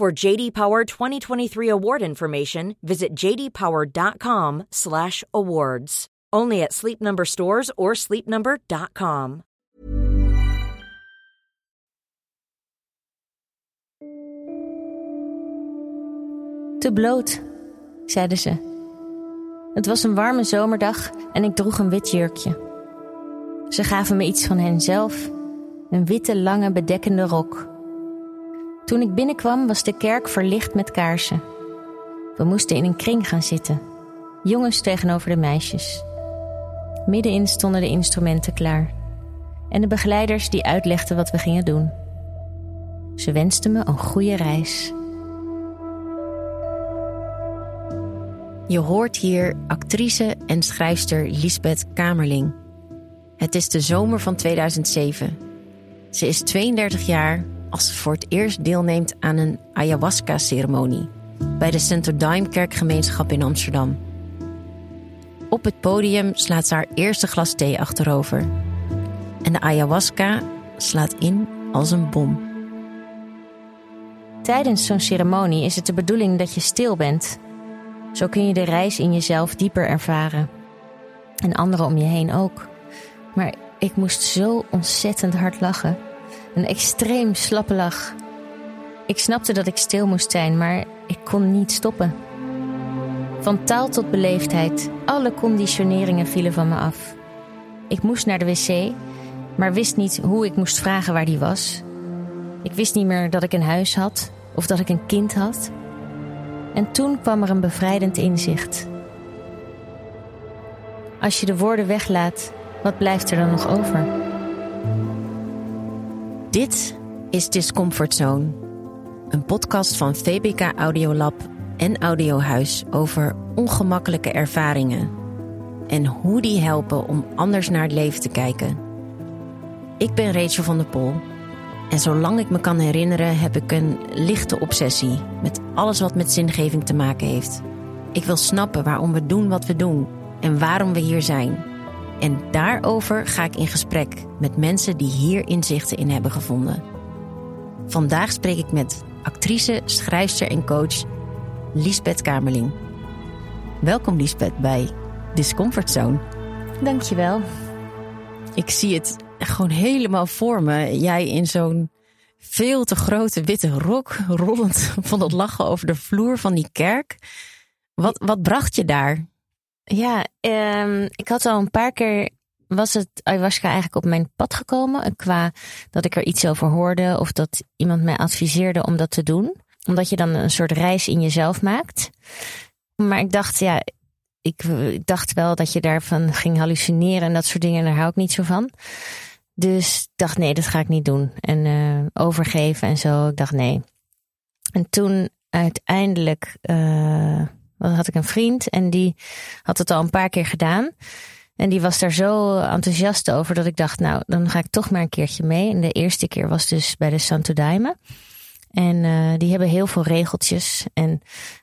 For JD Power 2023 award information, visit jdpower.com/awards. Only at Sleep Number stores or sleepnumber.com. Te bloot, zeiden ze. Het was een warme zomerdag en ik droeg een wit jurkje. Ze gaven me iets van henzelf, een witte, lange, bedekkende rok. Toen ik binnenkwam was de kerk verlicht met kaarsen. We moesten in een kring gaan zitten, jongens tegenover de meisjes. Middenin stonden de instrumenten klaar en de begeleiders die uitlegden wat we gingen doen. Ze wensten me een goede reis. Je hoort hier actrice en schrijfster Lisbeth Kamerling. Het is de zomer van 2007. Ze is 32 jaar als ze voor het eerst deelneemt aan een ayahuasca-ceremonie bij de St. Dime Kerkgemeenschap in Amsterdam. Op het podium slaat ze haar eerste glas thee achterover. En de ayahuasca slaat in als een bom. Tijdens zo'n ceremonie is het de bedoeling dat je stil bent. Zo kun je de reis in jezelf dieper ervaren. En anderen om je heen ook. Maar ik moest zo ontzettend hard lachen. Een extreem slappe lach. Ik snapte dat ik stil moest zijn, maar ik kon niet stoppen. Van taal tot beleefdheid, alle conditioneringen vielen van me af. Ik moest naar de wc, maar wist niet hoe ik moest vragen waar die was. Ik wist niet meer dat ik een huis had of dat ik een kind had. En toen kwam er een bevrijdend inzicht. Als je de woorden weglaat, wat blijft er dan nog over? Dit is Discomfort Zone, een podcast van VBK Audiolab en Audiohuis over ongemakkelijke ervaringen en hoe die helpen om anders naar het leven te kijken. Ik ben Rachel van der Pol en zolang ik me kan herinneren heb ik een lichte obsessie met alles wat met zingeving te maken heeft. Ik wil snappen waarom we doen wat we doen en waarom we hier zijn. En daarover ga ik in gesprek met mensen die hier inzichten in hebben gevonden. Vandaag spreek ik met actrice, schrijfster en coach Liesbeth Kamerling. Welkom Liesbeth bij Discomfort Zone. Dankjewel. Ik zie het gewoon helemaal voor me. Jij in zo'n veel te grote witte rok, rollend van het lachen over de vloer van die kerk. Wat, wat bracht je daar? Ja, um, ik had al een paar keer was het ayahuasca eigenlijk op mijn pad gekomen. Qua dat ik er iets over hoorde of dat iemand mij adviseerde om dat te doen. Omdat je dan een soort reis in jezelf maakt. Maar ik dacht, ja, ik, ik dacht wel dat je daarvan ging hallucineren en dat soort dingen. Daar hou ik niet zo van. Dus ik dacht, nee, dat ga ik niet doen. En uh, overgeven en zo. Ik dacht, nee. En toen uiteindelijk uh, had ik een vriend en die had het al een paar keer gedaan. En die was daar zo enthousiast over dat ik dacht, nou, dan ga ik toch maar een keertje mee. En de eerste keer was dus bij de Santo Daime. En uh, die hebben heel veel regeltjes. En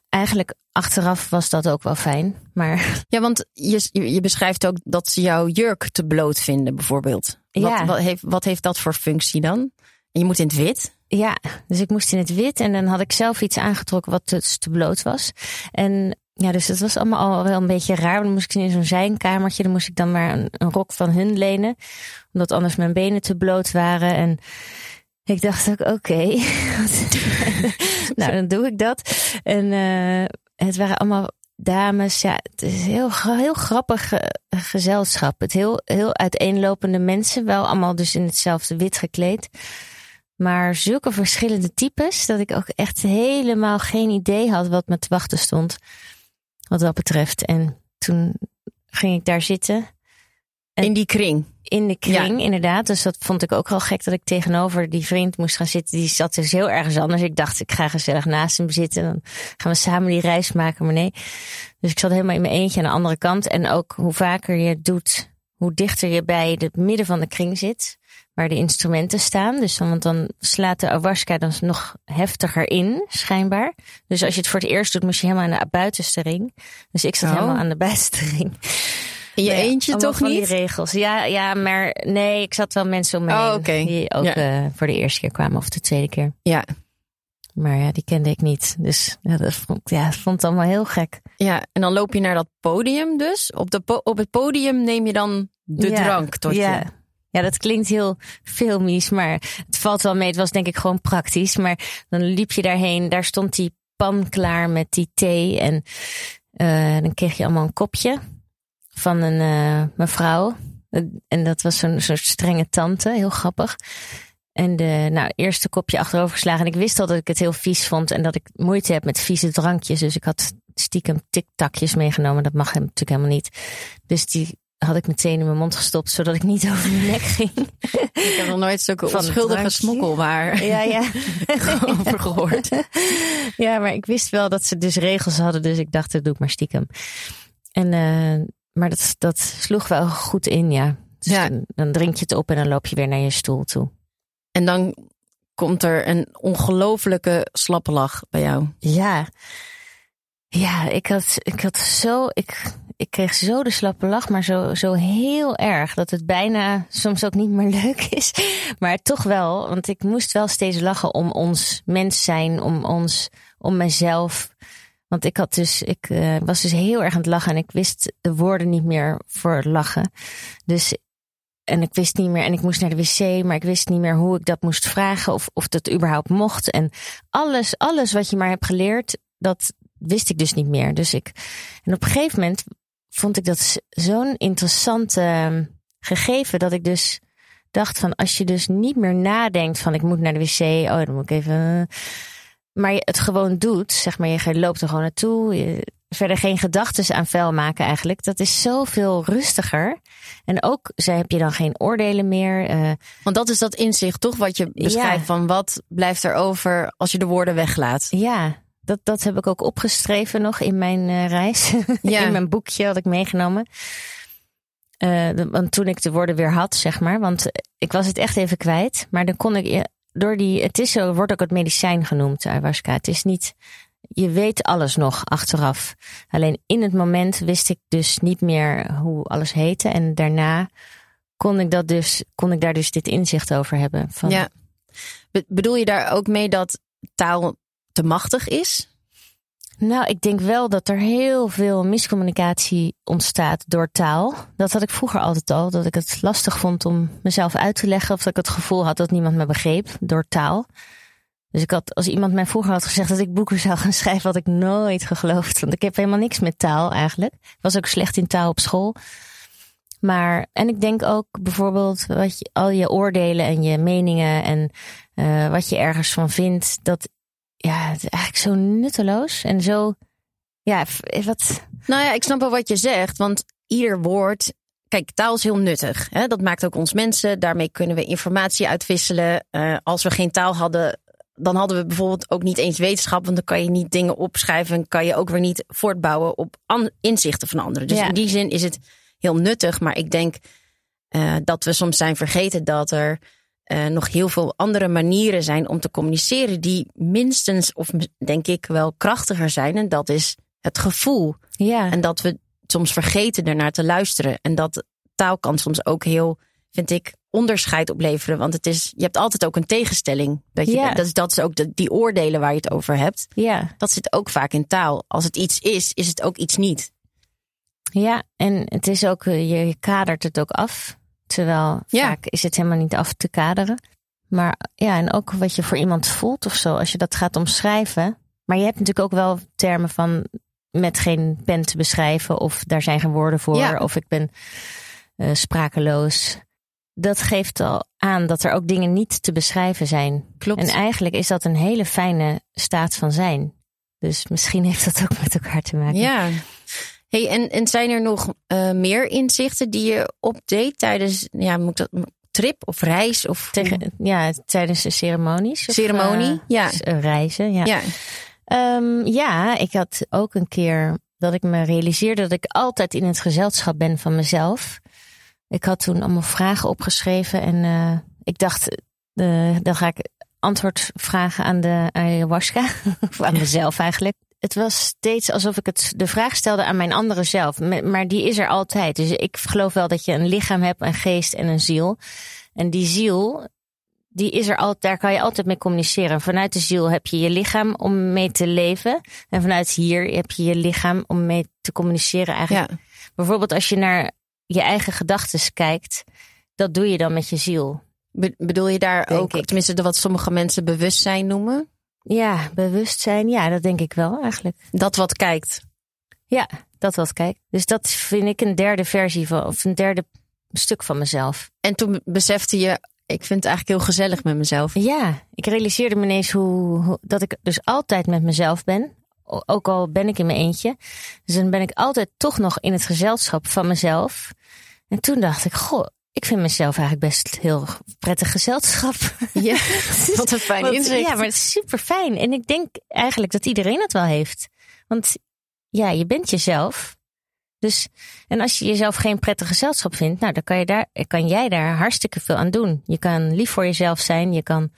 eigenlijk achteraf was dat ook wel fijn. Maar... Ja, want je, je beschrijft ook dat ze jouw jurk te bloot vinden, bijvoorbeeld. Wat, Ja. wat, heeft, wat heeft dat voor functie dan? En je moet in het wit. Ja, dus ik moest in het wit en dan had ik zelf iets aangetrokken wat dus te bloot was. En ja, dus het was allemaal al wel een beetje raar. Dan moest ik in zo'n zijnkamertje, dan moest ik dan maar een, een rok van hun lenen. Omdat anders mijn benen te bloot waren. En ik dacht ook, oké. nou, dan doe ik dat. En uh, het waren allemaal dames. Ja, het is heel, heel grappig uh, gezelschap. Het heel, heel uiteenlopende mensen. Wel allemaal dus in hetzelfde wit gekleed. Maar zulke verschillende types dat ik ook echt helemaal geen idee had wat me te wachten stond. Wat dat betreft. En toen ging ik daar zitten. En in die kring? in de kring, inderdaad. Dus dat vond ik ook wel gek dat ik tegenover die vriend moest gaan zitten. Die zat dus heel ergens anders. Ik dacht, ik ga gezellig naast hem zitten. Dan gaan we samen die reis maken. Maar nee. Dus ik zat helemaal in mijn eentje aan de andere kant. En ook hoe vaker je het doet, hoe dichter je bij het midden van de kring zit. Waar de instrumenten staan. Dus dan, want dan slaat de ayahuasca dan nog heftiger in, schijnbaar. Dus als je het voor het eerst doet, moest je helemaal aan de buitenste ring. Dus ik zat Oh. helemaal aan de buitenste ring. In je Nou ja, eentje toch van niet? Die regels. Ja, ja, maar nee, ik zat wel mensen om me Oh, heen die ook Ja. eh, voor de eerste keer kwamen of de tweede keer. Ja. Maar ja, die kende ik niet. Dus ja, dat vond, ja, dat vond het allemaal heel gek. ja, en dan loop je naar dat podium dus. Op, de po- op het podium neem je dan de Ja, drank tot ja. je. Ja, dat klinkt heel filmisch, maar het valt wel mee. Het was denk ik gewoon praktisch. Maar dan liep je daarheen, daar stond die pan klaar met die thee. En eh, dan kreeg je allemaal een kopje van een eh, mevrouw. En dat was zo'n soort strenge tante, heel grappig. En de nou, eerste kopje achterover geslagen. En ik wist al dat ik het heel vies vond en dat ik moeite heb met vieze drankjes. Dus ik had stiekem tiktakjes meegenomen. Dat mag hem natuurlijk helemaal niet. Dus die had ik meteen in mijn mond gestopt, zodat ik niet over mijn nek ging. Ik heb nog nooit zulke Van onschuldige smokkelwaar Ja, ja. over gehoord. Ja, maar ik wist wel dat ze dus regels hadden, dus ik dacht, dat doe ik maar stiekem. En, eh, maar dat, dat sloeg wel goed in, ja. Dus Ja. Dan, dan drink je het op en dan loop je weer naar je stoel toe. En dan komt er een ongelofelijke slappe lach bij jou. Ja. Ja, ik had, ik had zo, ik, ik kreeg zo de slappe lach, maar zo, zo heel erg dat het bijna soms ook niet meer leuk is. Maar toch wel, want ik moest wel steeds lachen om ons mens zijn, om ons, om mezelf. Want ik had dus, ik eh, was dus heel erg aan het lachen en ik wist de woorden niet meer voor lachen. Dus, en ik wist niet meer, en ik moest naar de wc, maar ik wist niet meer hoe ik dat moest vragen of, of dat überhaupt mocht. En alles, alles wat je maar hebt geleerd, dat wist ik dus niet meer. Dus ik, en op een gegeven moment vond ik dat zo'n interessant eh, gegeven dat ik dus dacht van als je dus niet meer nadenkt van ik moet naar de wc, oh dan moet ik even. Maar je het gewoon doet, zeg maar, je loopt er gewoon naartoe. Je, verder geen gedachten aan vuil maken eigenlijk. Dat is zoveel rustiger. En ook ze heb je dan geen oordelen meer. eh, Want dat is dat inzicht toch wat je beschrijft Ja. van wat blijft er over als je de woorden weglaat. Ja, dat, dat heb ik ook opgeschreven nog in mijn eh, reis. Ja. in mijn boekje had ik meegenomen. Eh, de- want toen ik de woorden weer had, zeg maar. Want ik was het echt even kwijt. Maar dan kon ik. Door die, het is zo, wordt ook het medicijn genoemd, ayahuasca. Het is niet. Je weet alles nog achteraf. Alleen in het moment wist ik dus niet meer hoe alles heette. En daarna kon ik, dat dus, kon ik daar dus dit inzicht over hebben. Van, Ja. Be- bedoel je daar ook mee dat taal te machtig is? Nou, ik denk wel dat er heel veel miscommunicatie ontstaat door taal. Dat had ik vroeger altijd al. Dat ik het lastig vond om mezelf uit te leggen. Of dat ik het gevoel had dat niemand me begreep door taal. Dus ik had, als iemand mij vroeger had gezegd dat ik boeken zou gaan schrijven, had ik nooit geloofd. Want ik heb helemaal niks met taal eigenlijk. Ik was ook slecht in taal op school. Maar, en ik denk ook bijvoorbeeld wat je, al je oordelen en je meningen en eh, wat je ergens van vindt, dat ja, het is eigenlijk zo nutteloos en zo, ja, f- wat, Nou ja, ik snap wel wat je zegt, want ieder woord. Kijk, taal is heel nuttig. Hè? Dat maakt ook ons mensen. Daarmee kunnen we informatie uitwisselen. Eh, als we geen taal hadden, dan hadden we bijvoorbeeld ook niet eens wetenschap. Want dan kan je niet dingen opschrijven. En kan je ook weer niet voortbouwen op inzichten van anderen. Dus Ja. in die zin is het heel nuttig. Maar ik denk eh, dat we soms zijn vergeten dat er eh, nog heel veel andere manieren zijn om te communiceren. Die minstens, of denk ik, wel krachtiger zijn. En dat is het gevoel. ja, En dat we soms vergeten ernaar te luisteren. En dat taal kan soms ook heel, vind ik, onderscheid opleveren. Want het is, je hebt altijd ook een tegenstelling. Dat, je, dat, is, dat is ook de, die oordelen waar je het over hebt. ja, Dat zit ook vaak in taal. Als het iets is, is het ook iets niet. ja. En het is ook, eh, je, kadert het ook af. Terwijl Ja. vaak is het helemaal niet af te kaderen. Maar ja, en ook wat je voor iemand voelt of zo, als je dat gaat omschrijven. Maar je hebt natuurlijk ook wel termen van met geen pen te beschrijven, of daar zijn geen woorden voor, Ja. of ik ben eh, sprakeloos. Dat geeft al aan dat er ook dingen niet te beschrijven zijn. Klopt. En eigenlijk is dat een hele fijne staat van zijn. Dus misschien heeft dat ook met elkaar te maken. Ja. Hey, en, en zijn er nog uh, meer inzichten die je opdeed tijdens ja, moet dat, trip of reis? Of, Tegen, ja, tijdens de ceremonies. Ceremonie, uh, ja. Reizen, ja. Ja. Um, ja, ik had ook een keer dat ik me realiseerde dat ik altijd in het gezelschap ben van mezelf. Ik had toen allemaal vragen opgeschreven en uh, ik dacht, uh, dan ga ik antwoord vragen aan de ayahuasca. of aan mezelf eigenlijk. Het was steeds alsof ik het, de vraag stelde aan mijn andere zelf. Maar die is er altijd. Dus ik geloof wel dat je een lichaam hebt, een geest en een ziel. En die ziel, die is er altijd, daar kan je altijd mee communiceren. Vanuit de ziel heb je je lichaam om mee te leven. En vanuit hier heb je je lichaam om mee te communiceren eigenlijk. Ja. Bijvoorbeeld als je naar je eigen gedachten kijkt, dat doe je dan met je ziel. Be bedoel je daar Denk ook, ik. tenminste wat sommige mensen bewustzijn noemen? Ja, bewustzijn, ja, dat denk ik wel eigenlijk. Dat wat kijkt. Ja, dat wat kijk. Dus dat vind ik een derde versie van, of een derde stuk van mezelf. En toen besefte je, ik vind het eigenlijk heel gezellig met mezelf. Ja, ik realiseerde me ineens hoe, hoe dat ik dus altijd met mezelf ben. Ook al ben ik in mijn eentje. Dus dan ben ik altijd toch nog in het gezelschap van mezelf. En toen dacht ik, goh, ik vind mezelf eigenlijk best heel prettig gezelschap. Ja, wat een fijn inzicht. Ja, maar het is super fijn. En ik denk eigenlijk dat iedereen het wel heeft. Want ja, je bent jezelf. Dus, en als je jezelf geen prettig gezelschap vindt, nou, dan kan, je daar, kan jij daar hartstikke veel aan doen. Je kan lief voor jezelf zijn. Je kan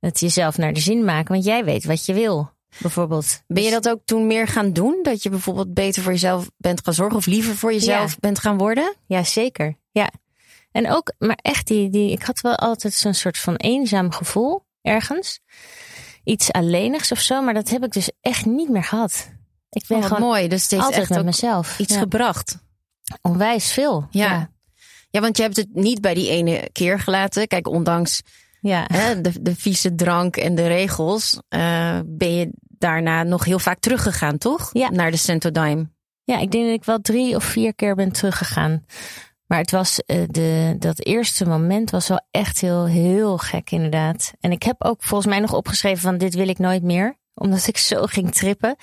het jezelf naar de zin maken, want jij weet wat je wil. Bijvoorbeeld. Ben je dat ook toen meer gaan doen? Dat je bijvoorbeeld beter voor jezelf bent gaan zorgen of liever voor jezelf Ja. bent gaan worden? Ja, zeker. Ja. En ook, maar echt, die, die, ik had wel altijd zo'n soort van eenzaam gevoel ergens. Iets alleenigs of zo, maar dat heb ik dus echt niet meer gehad. Ik ben Oh, wat gewoon mooi. Dus het altijd echt met mezelf. iets ja. gebracht. Onwijs veel. Ja. Ja. Ja, want je hebt het niet bij die ene keer gelaten. Kijk, ondanks Ja. hè, de, de vieze drank en de regels, eh, ben je daarna nog heel vaak teruggegaan, toch? Ja. Naar de Centodime. ja, ik denk dat ik wel drie of vier keer ben teruggegaan. Maar het was eh, de, dat eerste moment was wel echt heel, heel gek inderdaad. En ik heb ook volgens mij nog opgeschreven van dit wil ik nooit meer. Omdat ik zo ging trippen.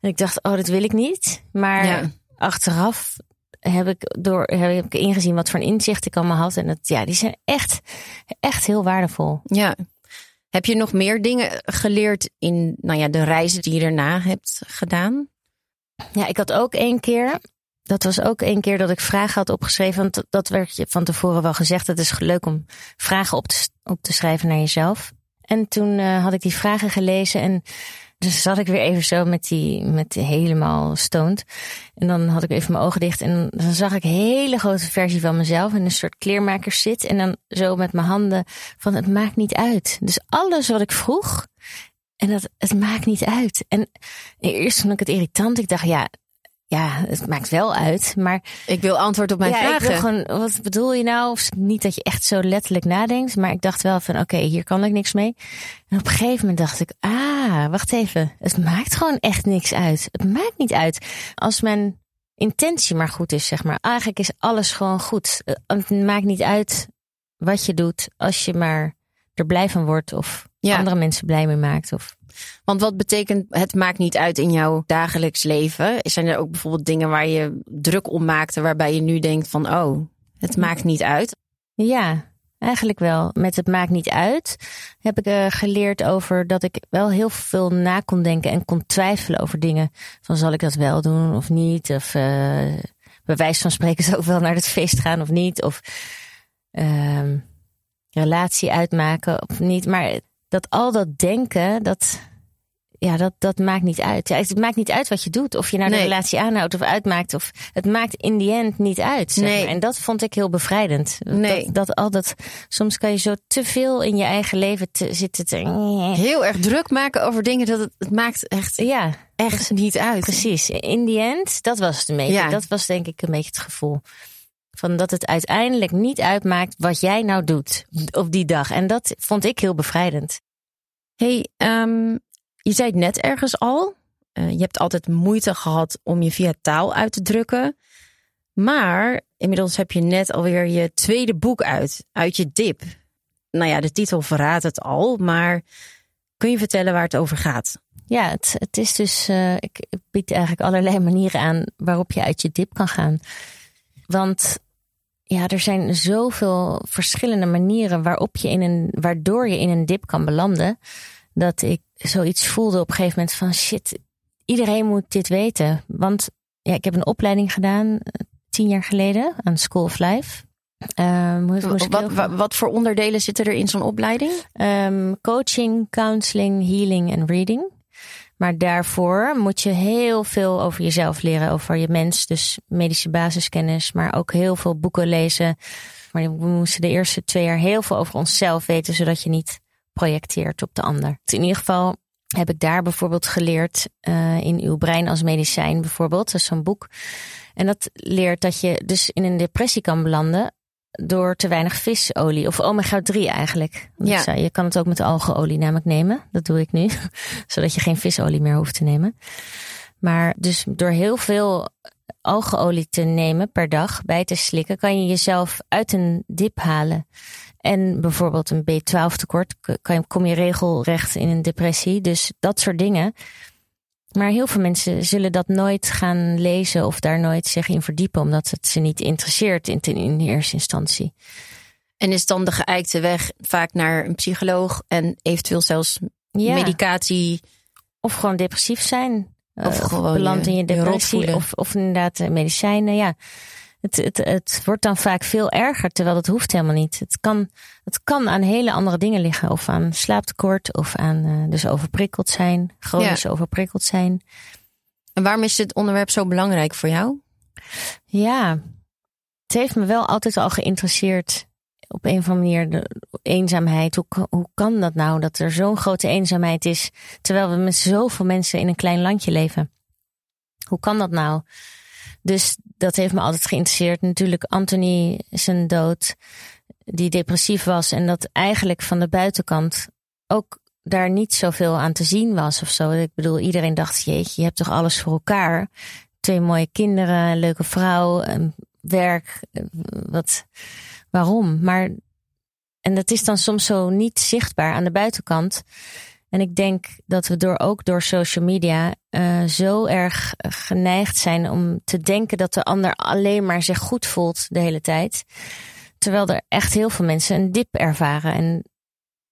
En ik dacht, oh, dat wil ik niet. Maar Ja. achteraf heb ik, door, heb ik ingezien wat voor een inzicht ik allemaal had. En dat, ja, die zijn echt, echt heel waardevol. Ja. Heb je nog meer dingen geleerd in nou ja, de reizen die je daarna hebt gedaan? Ja, ik had ook één keer. Dat was ook één keer dat ik vragen had opgeschreven. Want dat- werd je van tevoren wel gezegd. Het is leuk om vragen op te, op te schrijven naar jezelf. En toen eh, had ik die vragen gelezen. En dus zat ik weer even zo met die, met helemaal stoned. En dan had ik even mijn ogen dicht. En dan zag ik een hele grote versie van mezelf. In een soort kleermakers zit. En dan zo met mijn handen van het maakt niet uit. Dus alles wat ik vroeg. En dat, het maakt niet uit. En eerst vond ik het irritant. Ik dacht, ja, ja, het maakt wel uit. Maar Ik wil antwoord op mijn ja, vragen. gewoon, wat bedoel je nou? Of niet dat je echt zo letterlijk nadenkt. Maar ik dacht wel van, oké, hier kan ik niks mee. En op een gegeven moment dacht ik, ah, wacht even. Het maakt gewoon echt niks uit. Het maakt niet uit. Als mijn intentie maar goed is, zeg maar. Eigenlijk is alles gewoon goed. Eh, Het maakt niet uit wat je doet. Als je maar er blij van wordt. Of Ja. andere mensen blij mee maakt. Of Want wat betekent het maakt niet uit in jouw dagelijks leven? Zijn er ook bijvoorbeeld dingen waar je druk om maakte, waarbij je nu denkt van oh, het maakt niet uit? Ja, eigenlijk wel. Met het maakt niet uit heb ik eh, geleerd over dat ik wel heel veel na kon denken en kon twijfelen over dingen. Van zal ik dat wel doen of niet? Of eh bij wijze van spreken zou ik wel naar het feest gaan of niet? Of ehm, relatie uitmaken of niet? Maar dat al dat denken, dat, ja, dat, dat maakt niet uit. Ja, het maakt niet uit wat je doet. Of je nou de relatie aanhoudt of uitmaakt. Of, het maakt in die end niet uit. Zeg Nee. maar. En dat vond ik heel bevrijdend. Nee. Dat, dat al dat, soms kan je zo te veel in je eigen leven te, zitten te... Heel erg druk maken over dingen dat het, het maakt echt, Ja, echt niet uit. precies. In die end, dat was het een beetje. Ja. Dat was denk ik een beetje het gevoel. Van dat het uiteindelijk niet uitmaakt wat jij nou doet op die dag. En dat vond ik heel bevrijdend. Hey, ehm, je zei het net ergens al. eh, je hebt altijd moeite gehad om je via taal uit te drukken. Maar inmiddels heb je net alweer je tweede boek uit, uit je dip. Nou ja, de titel verraadt het al, maar Kun je vertellen waar het over gaat? Ja, het, het is dus. Ik, ik bied eigenlijk allerlei manieren aan waarop je uit je dip kan gaan. Want ja, er zijn zoveel verschillende manieren waarop je in een, waardoor je in een dip kan belanden. Dat ik zoiets voelde op een gegeven moment van shit, iedereen moet dit weten. Want ja, ik heb een opleiding gedaan eh, tien jaar geleden aan School of Life. Um, wat, wat, wat, voor onderdelen zitten er in zo'n opleiding? Um, coaching, counseling, healing en reading. Maar daarvoor moet je heel veel over jezelf leren, over je mens. Dus medische basiskennis, maar ook heel veel boeken lezen. Maar we moesten de eerste twee jaar heel veel over onszelf weten, zodat je niet projecteert op de ander. In ieder geval heb ik daar bijvoorbeeld geleerd uh, in uw brein als medicijn bijvoorbeeld. Dat is zo'n boek. En dat leert dat je dus in een depressie kan belanden door te weinig visolie. Of omega 3 eigenlijk. Ja. Je kan het ook met algeolie namelijk nemen. Dat doe ik nu. Zodat je geen visolie meer hoeft te nemen. Maar dus door heel veel algeolie te nemen per dag bij te slikken, kan je jezelf uit een dip halen. En bijvoorbeeld een B12 tekort, kan, kom je regelrecht in een depressie. Dus dat soort dingen. Maar heel veel mensen zullen dat nooit gaan lezen of daar nooit zich in verdiepen, omdat het ze niet interesseert in, in eerste instantie. En is dan de geëikte weg vaak naar een psycholoog en eventueel zelfs medicatie? Of gewoon depressief zijn. Of uh, gewoon beland in je depressie. of, of inderdaad eh, medicijnen. Ja het, het, het wordt dan vaak veel erger, terwijl dat hoeft helemaal niet. Het kan, het kan aan hele andere dingen liggen. Of aan slaaptekort, of aan uh, dus overprikkeld zijn, chronisch overprikkeld zijn. En waarom is dit onderwerp zo belangrijk voor jou? Ja, het heeft me wel altijd al geïnteresseerd. Op een of andere manier de eenzaamheid. Hoe, hoe kan dat nou dat er zo'n grote eenzaamheid is, terwijl we met zoveel mensen in een klein landje leven? Hoe kan dat nou? Dus dat heeft me altijd geïnteresseerd. Natuurlijk Anthony zijn dood, die depressief was en dat eigenlijk van de buitenkant ook daar niet zoveel aan te zien was of zo. Ik bedoel, iedereen dacht, jeetje, je hebt toch alles voor elkaar. Twee mooie kinderen, leuke vrouw, werk. Wat, waarom? Maar, en dat is dan soms zo niet zichtbaar aan de buitenkant. En ik denk dat we door, ook door social media uh, zo erg geneigd zijn om te denken dat de ander alleen maar zich goed voelt de hele tijd. Terwijl er echt heel veel mensen een dip ervaren. En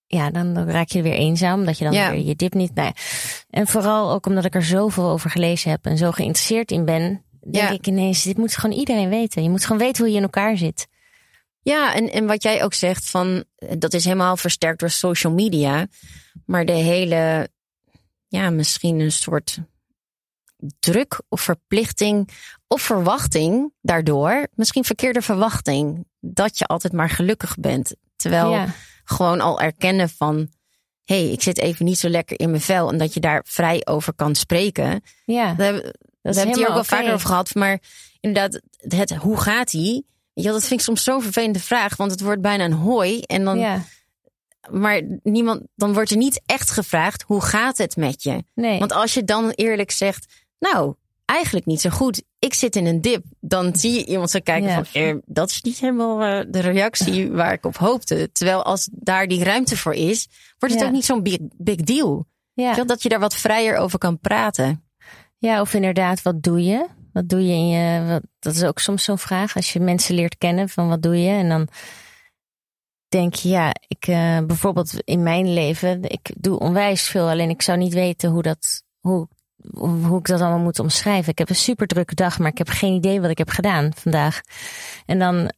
ja, dan raak je weer eenzaam, omdat je dan weer je dip niet. Nou ja. En vooral ook omdat ik er zoveel over gelezen heb en zo geïnteresseerd in ben, denk ik ineens: dit moet gewoon iedereen weten. Je moet gewoon weten hoe je in elkaar zit. Ja, en, en wat jij ook zegt, van dat is helemaal versterkt door social media. Maar de hele, ja, misschien een soort druk of verplichting of verwachting daardoor, misschien verkeerde verwachting, dat je altijd maar gelukkig bent. Terwijl gewoon al erkennen van, hé, hey, ik zit even niet zo lekker in mijn vel en dat je daar vrij over kan spreken. Ja, daar, hebben we het hier ook wel vaker over gehad. Maar inderdaad, het hoe gaat ie? Ja, dat vind ik soms zo'n vervelende vraag, want het wordt bijna een hooi. En dan, ja. Maar niemand, dan wordt er niet echt gevraagd: hoe gaat het met je? Nee. Want als je dan eerlijk zegt: Nou, eigenlijk niet zo goed. Ik zit in een dip. Dan zie je iemand zo kijken van, eh, dat is niet helemaal uh, de reactie waar ik op hoopte. Terwijl als daar die ruimte voor is, wordt het ook niet zo'n big, big deal. Ja. Dat je daar wat vrijer over kan praten. Ja, of inderdaad, wat doe je? Wat doe je in je. Dat is ook soms zo'n vraag. Als je mensen leert kennen van wat doe je? En dan denk je, ja, ik uh, bijvoorbeeld in mijn leven, ik doe onwijs veel. Alleen ik zou niet weten hoe dat. Hoe, hoe ik dat allemaal moet omschrijven. Ik heb een super drukke dag, maar ik heb geen idee wat ik heb gedaan vandaag. En dan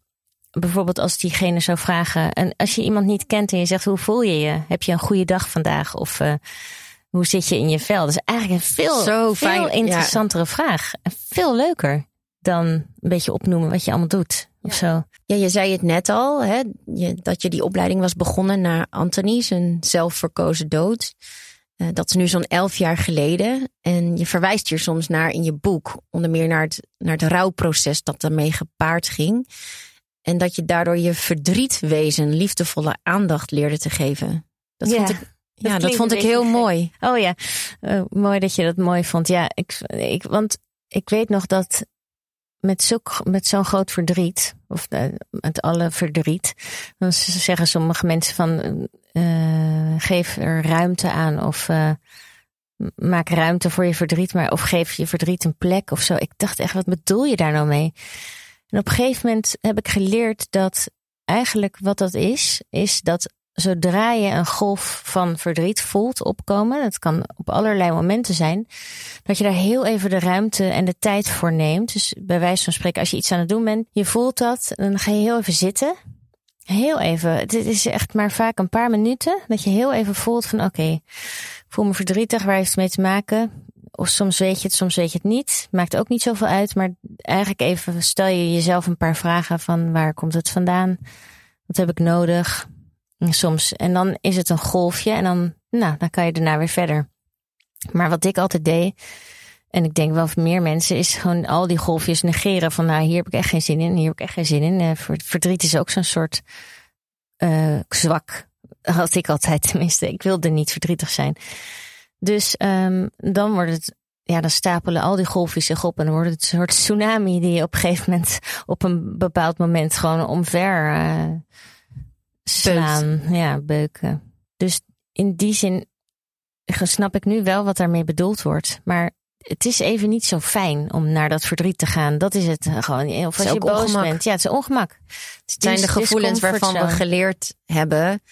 bijvoorbeeld als diegene zou vragen. En als je iemand niet kent en je zegt: hoe voel je je? Heb je een goede dag vandaag? Of uh, hoe zit je in je vel? Dat is eigenlijk een veel, Zo veel interessantere vraag. En veel leuker dan een beetje opnoemen wat je allemaal doet. Of zo. Ja, je zei het net al, hè, je, dat je die opleiding was begonnen na Anthony, zijn zelfverkozen dood. Uh, dat is nu zo'n elf jaar geleden. En je verwijst hier soms naar in je boek, onder meer naar het, naar het rouwproces dat daarmee gepaard ging. En dat je daardoor je verdrietwezen liefdevolle aandacht leerde te geven. Dat vond ik ja, dat vond ik heel mooi. Oh ja, uh, mooi dat je dat mooi vond. Ja, ik, ik, want ik weet nog dat met, zulk, met zo'n groot verdriet, of met alle verdriet, dan zeggen sommige mensen van uh, geef er ruimte aan of maak ruimte voor je verdriet, maar of geef je verdriet een plek of zo. Ik dacht echt, wat bedoel je daar nou mee? En op een gegeven moment heb ik geleerd dat eigenlijk wat dat is, is dat zodra je een golf van verdriet voelt opkomen, dat kan op allerlei momenten zijn, dat je daar heel even de ruimte en de tijd voor neemt. Dus bij wijze van spreken, als je iets aan het doen bent, je voelt dat, dan ga je heel even zitten. Heel even. Het is echt maar vaak een paar minuten dat je heel even voelt van oké, voel me verdrietig, waar heeft het mee te maken? Of soms weet je het, soms weet je het niet. Maakt ook niet zoveel uit, maar eigenlijk even stel je jezelf een paar vragen van waar komt het vandaan? Wat heb ik nodig? Soms. En dan is het een golfje en dan, nou, dan kan je daarna weer verder. Maar wat ik altijd deed, en ik denk wel voor meer mensen, is gewoon al die golfjes negeren. Van nou, hier heb ik echt geen zin in, hier heb ik echt geen zin in. Uh, verdriet is ook zo'n soort uh, zwak. Had ik altijd tenminste. Ik wilde niet verdrietig zijn. Dus um, dan wordt het, ja, dan stapelen al die golfjes zich op en dan wordt het een soort tsunami die je op een gegeven moment op een bepaald moment gewoon omver uh, slaan. Ja, beuken. Dus in die zin snap ik nu wel wat daarmee bedoeld wordt. Maar het is even niet zo fijn om naar dat verdriet te gaan. Dat is het gewoon. Of als je boos ongemak. bent. Ja, het is ongemak. Het zijn de gevoelens waarvan we geleerd hebben.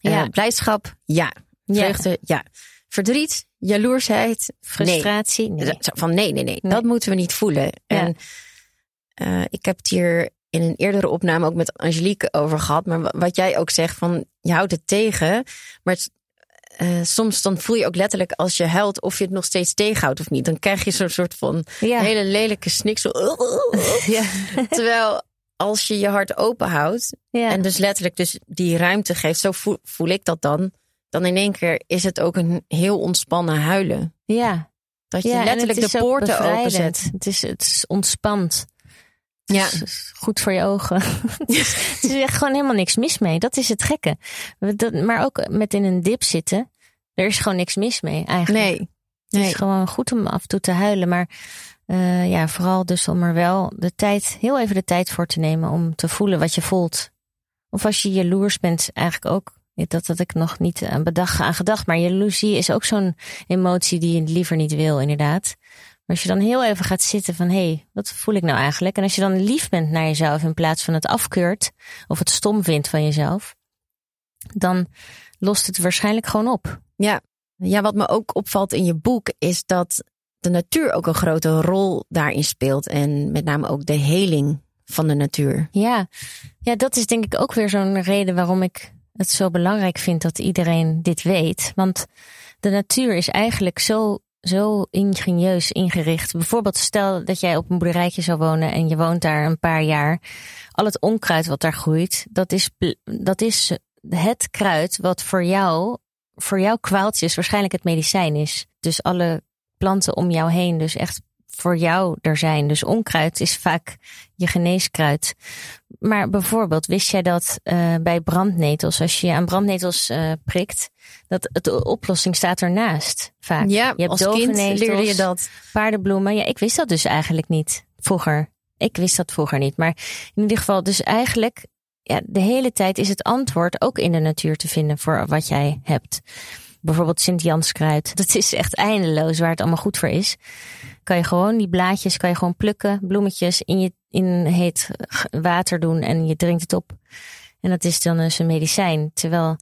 Ja. Uh, blijdschap, ja. Vreugde, ja. Verdriet, jaloersheid, frustratie. Nee. Van nee, nee, nee, Dat moeten we niet voelen. En uh, ik heb het hier in een eerdere opname ook met Angelique over gehad. Maar wat jij ook zegt van je houdt het tegen. Maar het, uh, soms dan voel je ook letterlijk als je huilt of je het nog steeds tegenhoudt of niet. Dan krijg je zo'n soort van hele lelijke sniksel. Ja. Terwijl als je je hart open houdt ja. en dus letterlijk dus die ruimte geeft, zo voel, voel, ik dat dan. Dan in één keer is het ook een heel ontspannen huilen. Ja. Dat je letterlijk de poorten openzet. Het is, het is ontspant. Ja. goed voor je ogen. het, is, echt gewoon helemaal niks mis mee. Dat is het gekke. maar ook met in een dip zitten. Er is gewoon niks mis mee eigenlijk. Nee. Het is gewoon goed om af en toe te huilen. Maar uh, ja, vooral dus om er wel de tijd, heel even de tijd voor te nemen om te voelen wat je voelt. Of als je jaloers bent, eigenlijk ook. Dat had ik nog niet aan bedacht, aan gedacht. Maar jaloezie is ook zo'n emotie die je liever niet wil, inderdaad. Maar als je dan heel even gaat zitten van, hé, hey, wat voel ik nou eigenlijk? En als je dan lief bent naar jezelf in plaats van het afkeurt of het stom vindt van jezelf, dan lost het waarschijnlijk gewoon op. Ja. ja, wat me ook opvalt in je boek is dat de natuur ook een grote rol daarin speelt. En met name ook de heling van de natuur. Ja, ja dat is denk ik ook weer zo'n reden waarom ik het zo belangrijk vind dat iedereen dit weet. Want de natuur is eigenlijk zo zo ingenieus ingericht. Bijvoorbeeld, stel dat jij op een boerderijtje zou wonen en je woont daar een paar jaar. Al het onkruid wat daar groeit, dat is, dat is het kruid wat voor jou, voor jouw kwaaltjes waarschijnlijk het medicijn is. Dus alle planten om jou heen, dus echt voor jou er zijn. Dus onkruid is vaak je geneeskruid. Maar bijvoorbeeld, wist jij dat uh, bij brandnetels, als je aan brandnetels uh, prikt, dat het, de oplossing staat ernaast vaak. Ja, je hebt als kind leerde je dat. Paardenbloemen. Ja, ik wist dat dus eigenlijk niet vroeger. Ik wist dat vroeger niet. Maar in ieder geval, dus eigenlijk, ja, de hele tijd is het antwoord ook in de natuur te vinden voor wat jij hebt. Bijvoorbeeld Sint-Janskruid. Dat is echt eindeloos waar het allemaal goed voor is. Kan je gewoon die blaadjes kan je gewoon plukken, bloemetjes in, je, in heet water doen en je drinkt het op. En dat is dan dus een medicijn. Terwijl.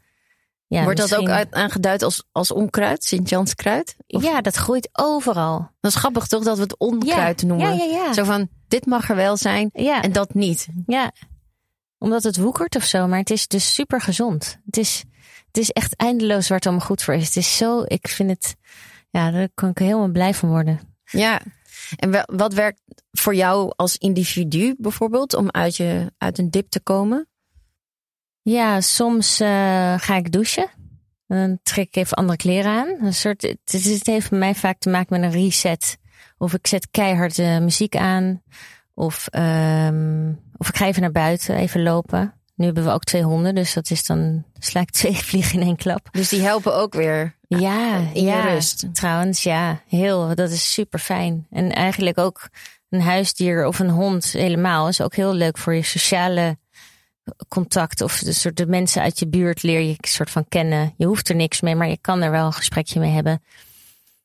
Ja, Wordt dat ook aangeduid als, als onkruid, Sint-Janskruid? Ja, dat groeit overal. Dat is grappig toch dat we het onkruid noemen? Ja, ja, ja. Zo van, dit mag er wel zijn en dat niet. Ja, omdat het woekert of zo, maar het is dus super gezond. Het is, het is echt eindeloos waar het allemaal goed voor is. Het is zo, ik vind het, ja, daar kan ik helemaal blij van worden. Ja, en wat werkt voor jou als individu bijvoorbeeld om uit, je, uit een dip te komen? Ja, soms uh, ga ik douchen. Dan trek ik even andere kleren aan. Een soort, het, het heeft voor mij vaak te maken met een reset. Of ik zet keihard uh, muziek aan. Of, um, of ik ga even naar buiten, even lopen. Nu hebben we ook twee honden, dus dat is dan sla ik twee vliegen in één klap. Dus die helpen ook weer ja, in ja, je rust. Trouwens, ja, heel. Dat is super fijn. En eigenlijk ook een huisdier of een hond helemaal is ook heel leuk voor je sociale contact. Of de soort de mensen uit je buurt leer je soort van kennen. Je hoeft er niks mee, maar je kan er wel een gesprekje mee hebben.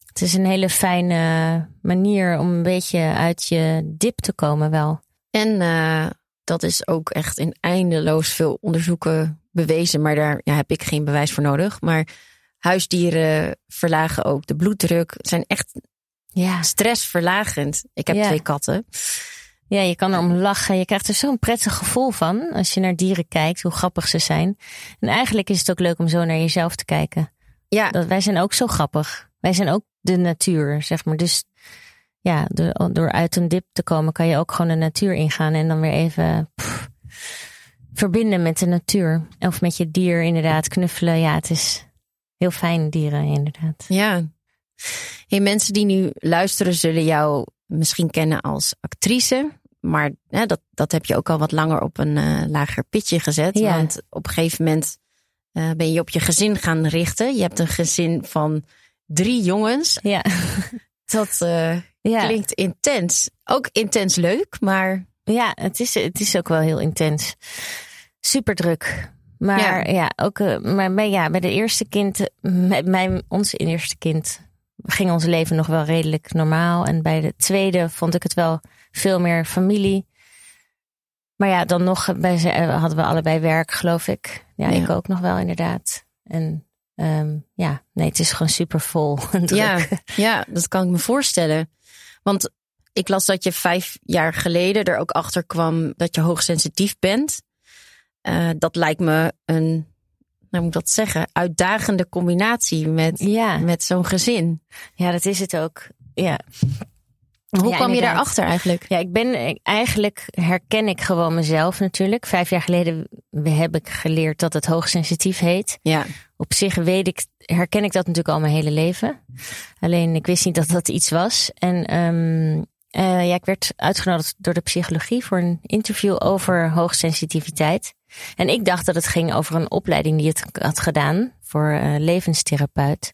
Het is een hele fijne manier om een beetje uit je dip te komen wel. En uh, dat is ook echt in eindeloos veel onderzoeken bewezen. Maar daar ja, heb ik geen bewijs voor nodig. Maar huisdieren verlagen ook de bloeddruk. Zijn echt ja. stressverlagend. Ik heb twee katten. Ja, je kan er om lachen. Je krijgt er zo'n prettig gevoel van als je naar dieren kijkt, hoe grappig ze zijn. En eigenlijk is het ook leuk om zo naar jezelf te kijken. Ja. Dat, wij zijn ook zo grappig. Wij zijn ook de natuur, zeg maar. Dus ja, door, door uit een dip te komen, kan je ook gewoon de natuur ingaan en dan weer even verbinden met de natuur. Of met je dier, inderdaad, knuffelen. Ja, het is heel fijn, dieren, inderdaad. Ja. Hey, mensen die nu luisteren, zullen jou misschien kennen als actrice. Maar hè, dat, dat heb je ook al wat langer op een uh, lager pitje gezet. Ja. Want op een gegeven moment uh, ben je op je gezin gaan richten. Je hebt een gezin van drie jongens. Ja. Dat uh, ja. klinkt intens. Ook intens leuk, maar. Ja, het is, het is ook wel heel intens. Super druk. Maar ja, ja ook maar bij, ja, bij de eerste kind, met mijn, ons eerste kind, ging ons leven nog wel redelijk normaal. En bij de tweede vond ik het wel veel meer familie. Maar ja, dan nog bij eh, hadden we allebei werk, geloof ik. Ja, ik ook nog wel, inderdaad. En um, ja, nee, het is gewoon super vol. Ja, ja, dat kan ik me voorstellen. Want ik las dat je vijf jaar geleden er ook achter kwam dat je hoogsensitief bent. Uh, dat lijkt me een nou moet ik dat zeggen, uitdagende combinatie met, ja. met zo'n gezin. Ja, dat is het ook. Ja. Hoe kwam je daarachter eigenlijk? Ja, ik ben eigenlijk herken ik gewoon mezelf natuurlijk. Vijf jaar geleden heb ik geleerd dat het hoogsensitief heet. Ja. Op zich weet ik, herken ik dat natuurlijk al mijn hele leven. Alleen ik wist niet dat dat iets was. En um, uh, ja, ik werd uitgenodigd door de psychologie voor een interview over hoogsensitiviteit. En ik dacht dat het ging over een opleiding die het had gedaan voor uh, levenstherapeut.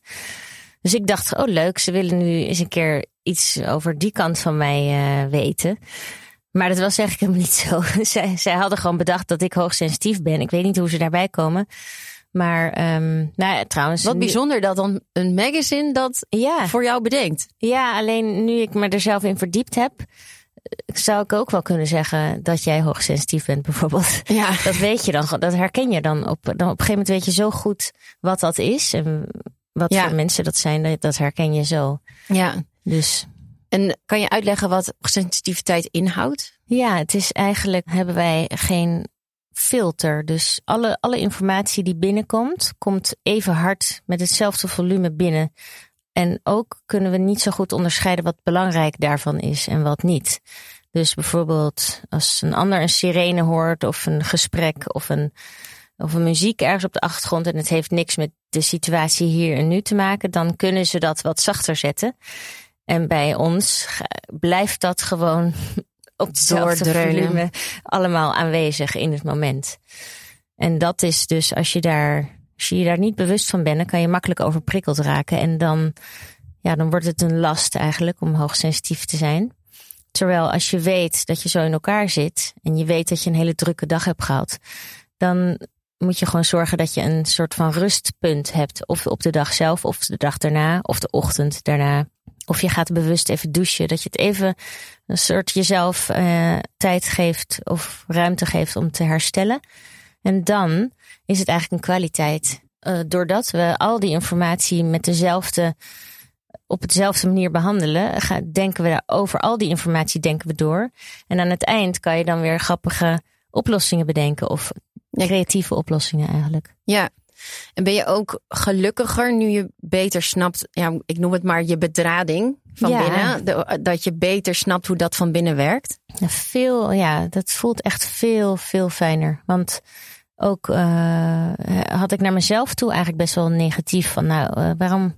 Dus ik dacht, oh leuk, ze willen nu eens een keer iets over die kant van mij uh, weten. Maar dat was eigenlijk helemaal niet zo. zij, zij hadden gewoon bedacht dat ik hoogsensitief ben. Ik weet niet hoe ze daarbij komen. Maar um, nou ja, trouwens. Wat bijzonder dat dan een magazine dat ja. voor jou bedenkt. Ja, alleen nu ik me er zelf in verdiept heb, zou ik ook wel kunnen zeggen dat jij hoogsensitief bent, bijvoorbeeld. Ja. Dat weet je dan, dat herken je dan op. Dan op een gegeven moment weet je zo goed wat dat is en wat voor mensen dat zijn. Dat herken je zo. Ja. Dus. En kan je uitleggen wat sensitiviteit inhoudt? Ja, het is eigenlijk hebben wij geen filter. Dus alle, alle informatie die binnenkomt, komt even hard met hetzelfde volume binnen. En ook kunnen we niet zo goed onderscheiden wat belangrijk daarvan is en wat niet. Dus bijvoorbeeld als een ander een sirene hoort of een gesprek of een, of een muziek ergens op de achtergrond en het heeft niks met de situatie hier en nu te maken, dan kunnen ze dat wat zachter zetten. En bij ons blijft dat gewoon op hetzelfde volume allemaal aanwezig in het moment. En dat is dus als je daar, als je, je daar niet bewust van bent, dan kan je makkelijk overprikkeld raken. En dan, ja, dan wordt het een last eigenlijk om hoogsensitief te zijn. Terwijl als je weet dat je zo in elkaar zit en je weet dat je een hele drukke dag hebt gehad, dan moet je gewoon zorgen dat je een soort van rustpunt hebt. Of op de dag zelf, of de dag daarna, of de ochtend daarna. Of je gaat bewust even douchen. Dat je het even een soort jezelf uh, tijd geeft of ruimte geeft om te herstellen. En dan is het eigenlijk een kwaliteit. Uh, doordat we al die informatie met dezelfde, op dezelfde manier behandelen, gaan, denken we over al die informatie denken we door. En aan het eind kan je dan weer grappige oplossingen bedenken of creatieve oplossingen eigenlijk. Ja, en ben je ook gelukkiger nu je beter snapt, ja, ik noem het maar je bedrading van binnen, dat je beter snapt hoe dat van binnen werkt? Ja, veel, ja, dat voelt echt veel, veel fijner. Want ook uh, had ik naar mezelf toe eigenlijk best wel negatief van, nou, uh, waarom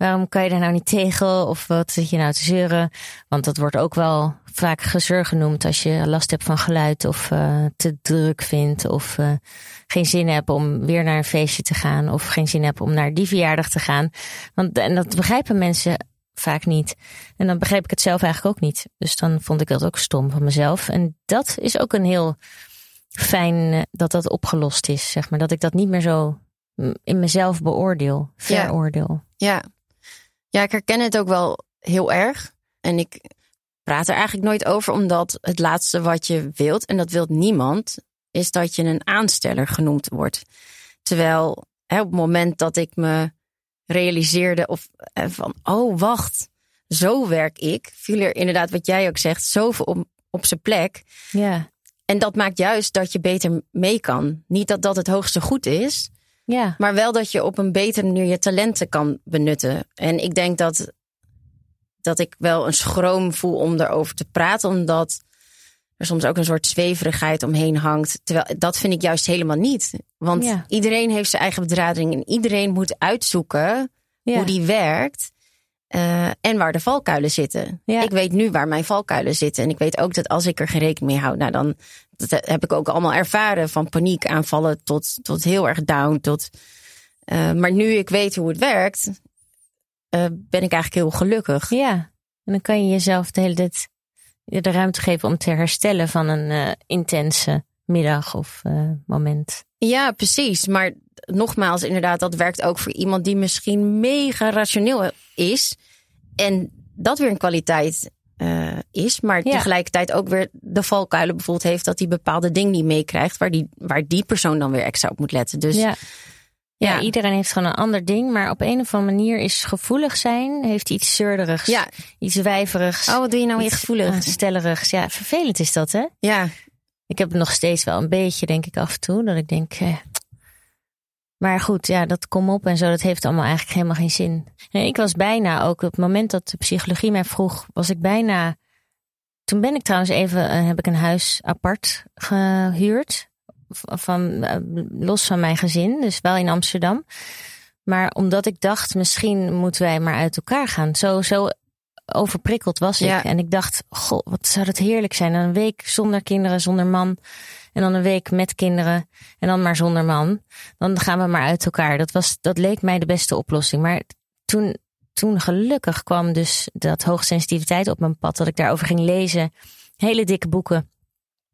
Waarom kan je daar nou niet tegen? Of wat zit je nou te zeuren? Want dat wordt ook wel vaak gezeur genoemd als je last hebt van geluid of uh, te druk vindt of uh, geen zin hebt om weer naar een feestje te gaan of geen zin hebt om naar die verjaardag te gaan. Want en dat begrijpen mensen vaak niet. En dan begreep ik het zelf eigenlijk ook niet. Dus dan vond ik dat ook stom van mezelf. En dat is ook een heel fijn eh, dat dat opgelost is, zeg maar. Dat ik dat niet meer zo mm, in mezelf beoordeel, veroordeel. Ja. ja, ik herken het ook wel heel erg. En ik praat er eigenlijk nooit over, omdat het laatste wat je wilt, en dat wilt niemand, is dat je een aansteller genoemd wordt. Terwijl hè, op het moment dat ik me realiseerde of eh, van, oh wacht, zo werk ik, viel er inderdaad wat jij ook zegt, zoveel op, op zijn plek. Ja. En dat maakt juist dat je beter mee kan. Niet dat dat het hoogste goed is, Ja. maar wel dat je op een betere manier je talenten kan benutten. En ik denk dat, dat ik wel een schroom voel om erover te praten, omdat er soms ook een soort zweverigheid omheen hangt. Terwijl dat vind ik juist helemaal niet. Want Ja. iedereen heeft zijn eigen bedrading en iedereen moet uitzoeken Ja. hoe die werkt. Eh, en waar de valkuilen zitten. Ja. Ik weet nu waar mijn valkuilen zitten. En ik weet ook dat als ik er geen rekening mee hou, nou dan dat heb ik ook allemaal ervaren. Van paniekaanvallen tot, tot heel erg down. Tot, eh, maar nu ik weet hoe het werkt, eh, ben ik eigenlijk heel gelukkig. Ja, en dan kan je jezelf de hele tijd de ruimte geven om te herstellen van een intense middag of moment. Ja, precies. Maar nogmaals, inderdaad, dat werkt ook voor iemand die misschien mega rationeel is. En dat weer een kwaliteit eh, is. Maar Ja. tegelijkertijd ook weer de valkuilen bijvoorbeeld heeft dat hij bepaalde dingen niet meekrijgt. Waar die, waar die persoon dan weer extra op moet letten. Dus ja. Ja, ja. iedereen heeft gewoon een ander ding, maar op een of andere manier is gevoelig zijn, heeft iets zeurderigs, ja. iets wijverigs. Oh, wat doe je nou weer gevoelig? aanstellerigs. Ja, vervelend is dat, hè? Ja, Ik heb het nog steeds wel een beetje, denk ik, af en toe. Dat ik denk. Eh. Maar goed, ja, dat kom op en zo. Dat heeft allemaal eigenlijk helemaal geen zin. En ik was bijna ook op het moment dat de psychologie mij vroeg, was ik bijna. Toen ben ik trouwens even, eh, heb ik een huis apart gehuurd. Van, eh, los van mijn gezin, dus wel in Amsterdam. Maar omdat ik dacht, misschien moeten wij maar uit elkaar gaan. Zo, zo overprikkeld was ik. Ja. En ik dacht, goh, wat zou dat heerlijk zijn. Een week zonder kinderen, zonder man. En dan een week met kinderen. En dan maar zonder man. Dan gaan we maar uit elkaar. Dat, was, dat leek mij de beste oplossing. Maar toen, toen gelukkig kwam dus dat hoogsensitiviteit op mijn pad. Dat ik daarover ging lezen. Hele dikke boeken.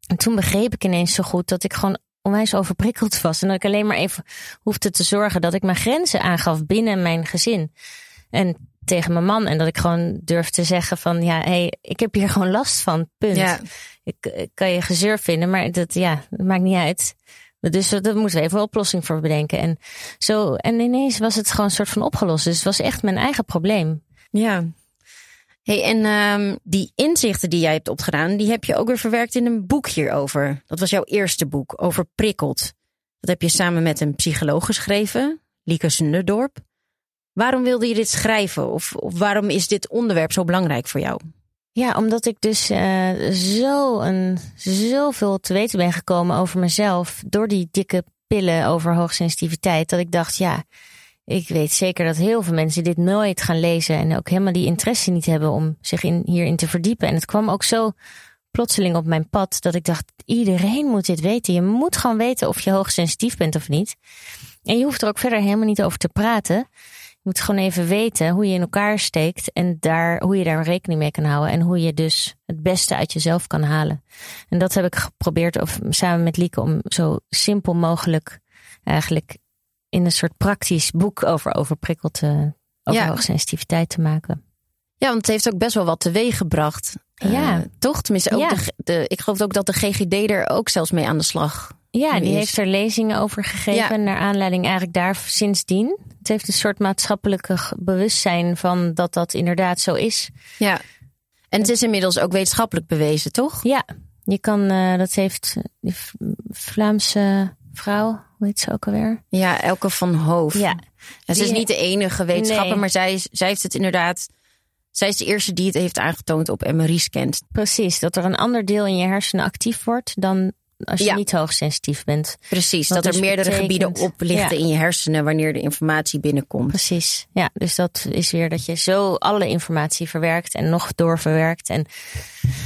En toen begreep ik ineens zo goed dat ik gewoon onwijs overprikkeld was. En dat ik alleen maar even hoefde te zorgen dat ik mijn grenzen aangaf binnen mijn gezin. En tegen mijn man. En dat ik gewoon durf te zeggen van ja, hey, ik heb hier gewoon last van. Punt. ja. Ik, ik kan je gezeur vinden, maar dat, ja, dat maakt niet uit. Dus daar moeten we even een oplossing voor bedenken. En, zo, en ineens was het gewoon een soort van opgelost. Dus het was echt mijn eigen probleem. Ja. Hey, en ehm, die inzichten die jij hebt opgedaan, die heb je ook weer verwerkt in een boek hierover. Dat was jouw eerste boek, over prikkeld. Dat heb je samen met een psycholoog geschreven, Lieke Sunderdorp. Waarom wilde je dit schrijven? Of, waarom is dit onderwerp zo belangrijk voor jou? Ja, omdat ik dus eh, zo een, zoveel te weten ben gekomen over mezelf. Door die dikke pillen over hoogsensitiviteit. Dat ik dacht, ja, ik weet zeker dat heel veel mensen dit nooit gaan lezen. En ook helemaal die interesse niet hebben om zich in, hierin te verdiepen. En het kwam ook zo plotseling op mijn pad. Dat ik dacht, iedereen moet dit weten. Je moet gewoon weten of je hoogsensitief bent of niet. En je hoeft er ook verder helemaal niet over te praten. Je moet gewoon even weten hoe je in elkaar steekt en daar, hoe je daar rekening mee kan houden. En hoe je dus het beste uit jezelf kan halen. En dat heb ik geprobeerd of, samen met Lieke om zo simpel mogelijk eigenlijk in een soort praktisch boek over overprikkeld eh, over Ja. hoogsensitiviteit te maken. Ja, want het heeft ook best wel wat teweeg gebracht. Ja. Eh, toch? Tenminste, ook Ja. de, de, ik geloof ook dat de GGD er ook zelfs mee aan de slag Ja, die is- heeft er lezingen over gegeven. Ja. Naar aanleiding eigenlijk daar sindsdien. Het heeft een soort maatschappelijke bewustzijn van dat dat inderdaad zo is. Ja. En het is inmiddels ook wetenschappelijk bewezen, toch? Ja, je kan, eh, dat heeft die Vlaamse vrouw, hoe heet ze ook alweer? Ja, Elke van Hoof. Ja, En ze is niet de enige wetenschapper, Nee. maar zij, is, zij heeft het inderdaad. Zij is de eerste die het heeft aangetoond op MRI-scans. precies. Dat er een ander deel in je hersenen actief wordt dan als je Ja. niet hoogsensitief bent. Precies, dat er dus meerdere betekent- gebieden oplichten Ja. in je hersenen wanneer de informatie binnenkomt. Precies. Ja, dus dat is weer dat je zo alle informatie verwerkt en nog doorverwerkt. En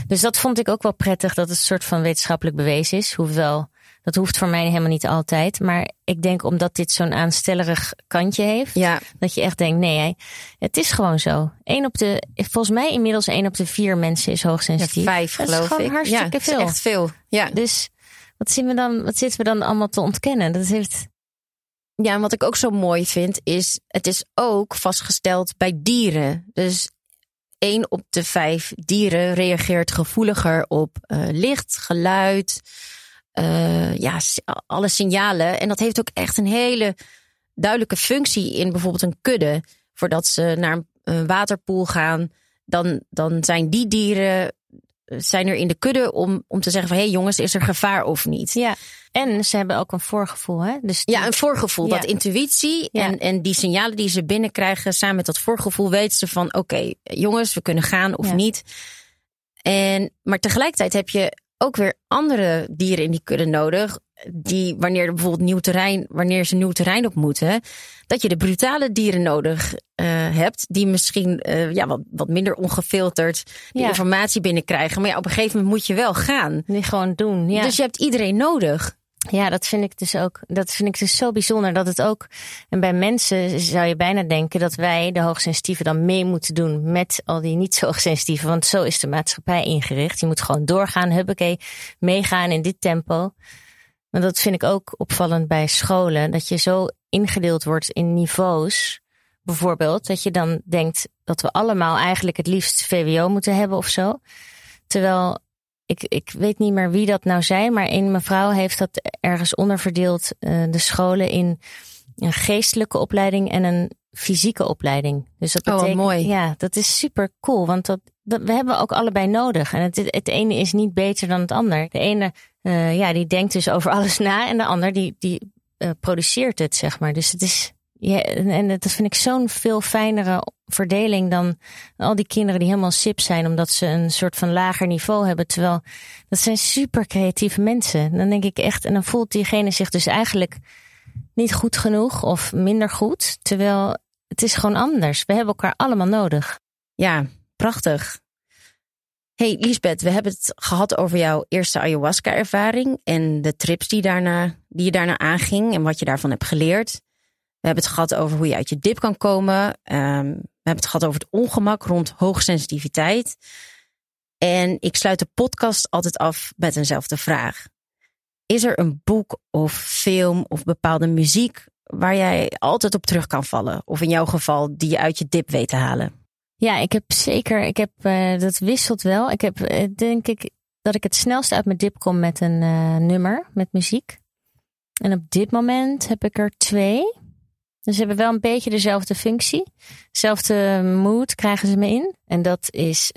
dus dat vond ik ook wel prettig dat het een soort van wetenschappelijk bewezen is. Hoewel Dat hoeft voor mij helemaal niet altijd. Maar ik denk omdat dit zo'n aanstellerig kantje heeft. Ja. Dat je echt denkt, nee, het is gewoon zo. Eén op de, volgens mij inmiddels één op de vier mensen is hoogsensitief. Ja, vijf geloof is gewoon ik. hartstikke ja, veel. Is echt veel. Ja. Dus wat, zien we dan, wat zitten we dan allemaal te ontkennen? Dat heeft... Ja, en wat ik ook zo mooi vind is, het is ook vastgesteld bij dieren. Dus één op de vijf dieren reageert gevoeliger op uh, licht, geluid, uh, ja, alle signalen. En dat heeft ook echt een hele duidelijke functie in bijvoorbeeld een kudde. Voordat ze naar een waterpoel gaan, dan, dan zijn die dieren zijn er in de kudde om, om te zeggen van hé hey jongens, is er gevaar of niet? Ja. En ze hebben ook een voorgevoel, hè? Dus Ja, een voorgevoel. Ja. Dat intuïtie ja. en, en die signalen die ze binnenkrijgen, samen met dat voorgevoel, weten ze van: oké, jongens, we kunnen gaan of ja. niet. En, maar tegelijkertijd heb je ook weer andere dieren in die kudde nodig. Die, wanneer er bijvoorbeeld nieuw terrein, wanneer ze nieuw terrein op moeten, dat je de brutale dieren nodig uh, hebt. Die misschien uh, ja, wat, wat minder ongefilterd die informatie binnenkrijgen. Maar ja, op een gegeven moment moet je wel gaan. Die gewoon doen. Ja. Dus je hebt iedereen nodig. Ja, dat vind ik dus ook. Dat vind ik dus zo bijzonder dat het ook. En bij mensen zou je bijna denken dat wij, de hoogsensitieven, dan mee moeten doen met al die niet zo hoogsensitieven. Want zo is de maatschappij ingericht. Je moet gewoon doorgaan, huppakee, meegaan in dit tempo. Maar dat vind ik ook opvallend bij scholen. Dat je zo ingedeeld wordt in niveaus. Bijvoorbeeld, dat je dan denkt dat we allemaal eigenlijk het liefst VWO moeten hebben of zo. Terwijl ik, ik weet niet meer wie dat nou zei, maar een mevrouw heeft dat ergens onderverdeeld, uh, de scholen in een geestelijke opleiding en een fysieke opleiding. Dus dat betekent, oh, mooi. Ja, dat is super cool, want dat, dat, we hebben ook allebei nodig. En het, het ene is niet beter dan het ander. De ene, uh, ja, die denkt dus over alles na en de ander die, die uh, produceert het, zeg maar. Dus het is, en dat vind ik zo'n veel fijnere verdeling dan al die kinderen die helemaal sip zijn omdat ze een soort van lager niveau hebben. Terwijl dat zijn super creatieve mensen. Dan denk ik echt, en dan voelt diegene zich dus eigenlijk niet goed genoeg of minder goed. Terwijl het is gewoon anders. We hebben elkaar allemaal nodig. Ja, prachtig. Hey Lisbeth, we hebben het gehad over jouw eerste ayahuasca-ervaring en de trips die, daarna, die je daarna aanging en wat je daarvan hebt geleerd. We hebben het gehad over hoe je uit je dip kan komen. Um, we hebben het gehad over het ongemak rond hoogsensitiviteit. En ik sluit de podcast altijd af met eenzelfde vraag. Is er een boek of film of bepaalde muziek waar jij altijd op terug kan vallen? Of in jouw geval die je uit je dip weet te halen? Ja, ik heb zeker. Ik heb, uh, dat wisselt wel. Ik heb, uh, denk ik, dat ik het snelst uit mijn dip kom met een uh, nummer, met muziek. En op dit moment heb ik er twee. Dus ze hebben wel een beetje dezelfde functie. Dezelfde mood krijgen ze me in. En dat is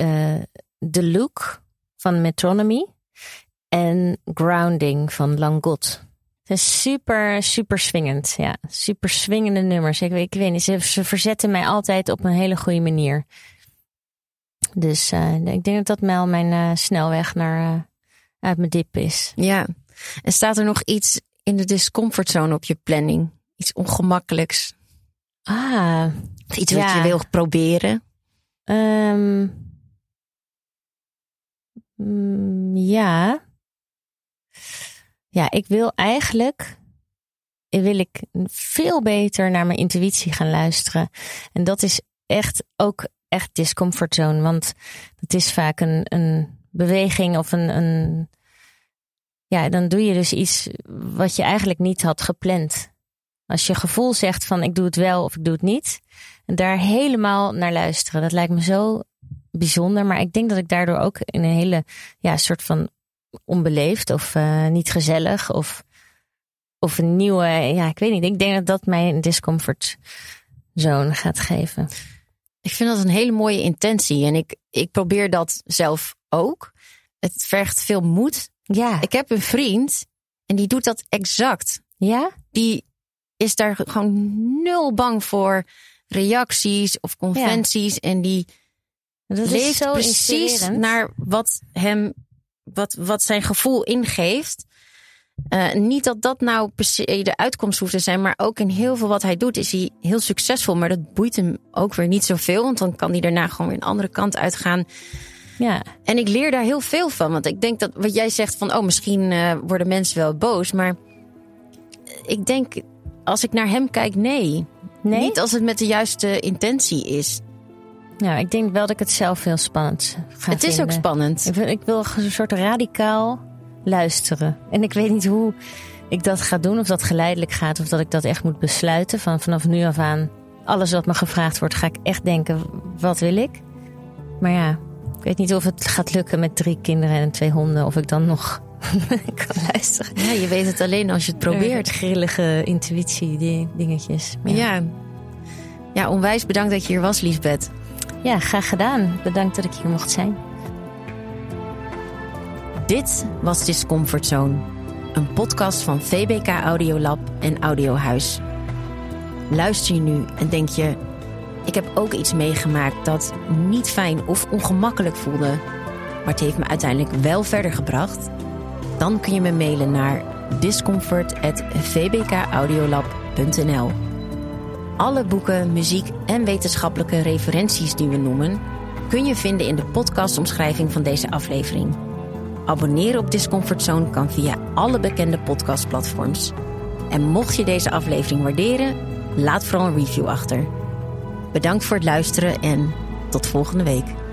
The Look van Metronomy. En Grounding van Langot. Het is super, super swingend. Ja, super swingende nummers. Ik, ik weet niet, ze, ze, verzetten mij altijd op een hele goede manier. Dus uh, ik denk dat dat wel mijn uh, snelweg naar uit mijn dip is. Ja. En staat er nog iets in de discomfortzone op je planning? Iets ongemakkelijks. Ah. Iets ja. wat je wil proberen. Um, mm, ja. Ja, ik wil eigenlijk wil ik veel beter naar mijn intuïtie gaan luisteren. En dat is echt ook echt discomfortzone. Want het is vaak een, een beweging of een, een. Ja, dan doe je dus iets wat je eigenlijk niet had gepland. Als je gevoel zegt van ik doe het wel of ik doe het niet. En daar helemaal naar luisteren. Dat lijkt me zo bijzonder. Maar ik denk dat ik daardoor ook in een hele ja, soort van onbeleefd of uh, niet gezellig of, of een nieuwe. Ja, ik weet niet. Ik denk dat dat mij een discomfort zone gaat geven. Ik vind dat een hele mooie intentie. En ik, ik probeer dat zelf ook. Het vergt veel moed. Ja. Ik heb een vriend en die doet dat exact. Ja? Die is daar gewoon nul bang voor reacties of conventies. Ja. En die dat leeft precies naar wat hem, wat, wat zijn gevoel ingeeft. Uh, niet dat dat nou per se de uitkomst hoeft te zijn, maar ook in heel veel wat hij doet is hij heel succesvol. Maar dat boeit hem ook weer niet zoveel, want dan kan hij daarna gewoon weer een andere kant uitgaan. Ja. En ik leer daar heel veel van. Want ik denk dat wat jij zegt van, oh, misschien uh, worden mensen wel boos. Maar ik denk, als ik naar hem kijk, nee. Nee? Niet als het met de juiste intentie is. Nou, ik denk wel dat ik het zelf heel spannend ga Het is ook spannend. Ik wil, ik wil een soort radicaal luisteren. En ik weet niet hoe ik dat ga doen. Of dat geleidelijk gaat. Of dat ik dat echt moet besluiten. Van vanaf nu af aan, alles wat me gevraagd wordt, ga ik echt denken, wat wil ik? Maar ja, ik weet niet of het gaat lukken met drie kinderen en twee honden. Of ik dan nog kan luisteren. Ja, je weet het alleen als je het probeert. Grillige intuïtie, die dingetjes. Maar Ja. ja, onwijs bedankt dat je hier was, Liesbeth. Ja, graag gedaan. Bedankt dat ik hier mocht zijn. Dit was Discomfort Zone, een podcast van VBK Audiolab en Audiohuis. Luister je nu en denk je: ik heb ook iets meegemaakt dat niet fijn of ongemakkelijk voelde, maar het heeft me uiteindelijk wel verder gebracht? Dan kun je me mailen naar discomfort@vbkaudiolab.nl. Alle boeken, muziek en wetenschappelijke referenties die we noemen, kun je vinden in de podcastomschrijving van deze aflevering. Abonneren op Discomfort Zone kan via alle bekende podcastplatforms. En mocht je deze aflevering waarderen, laat vooral een review achter. Bedankt voor het luisteren en tot volgende week.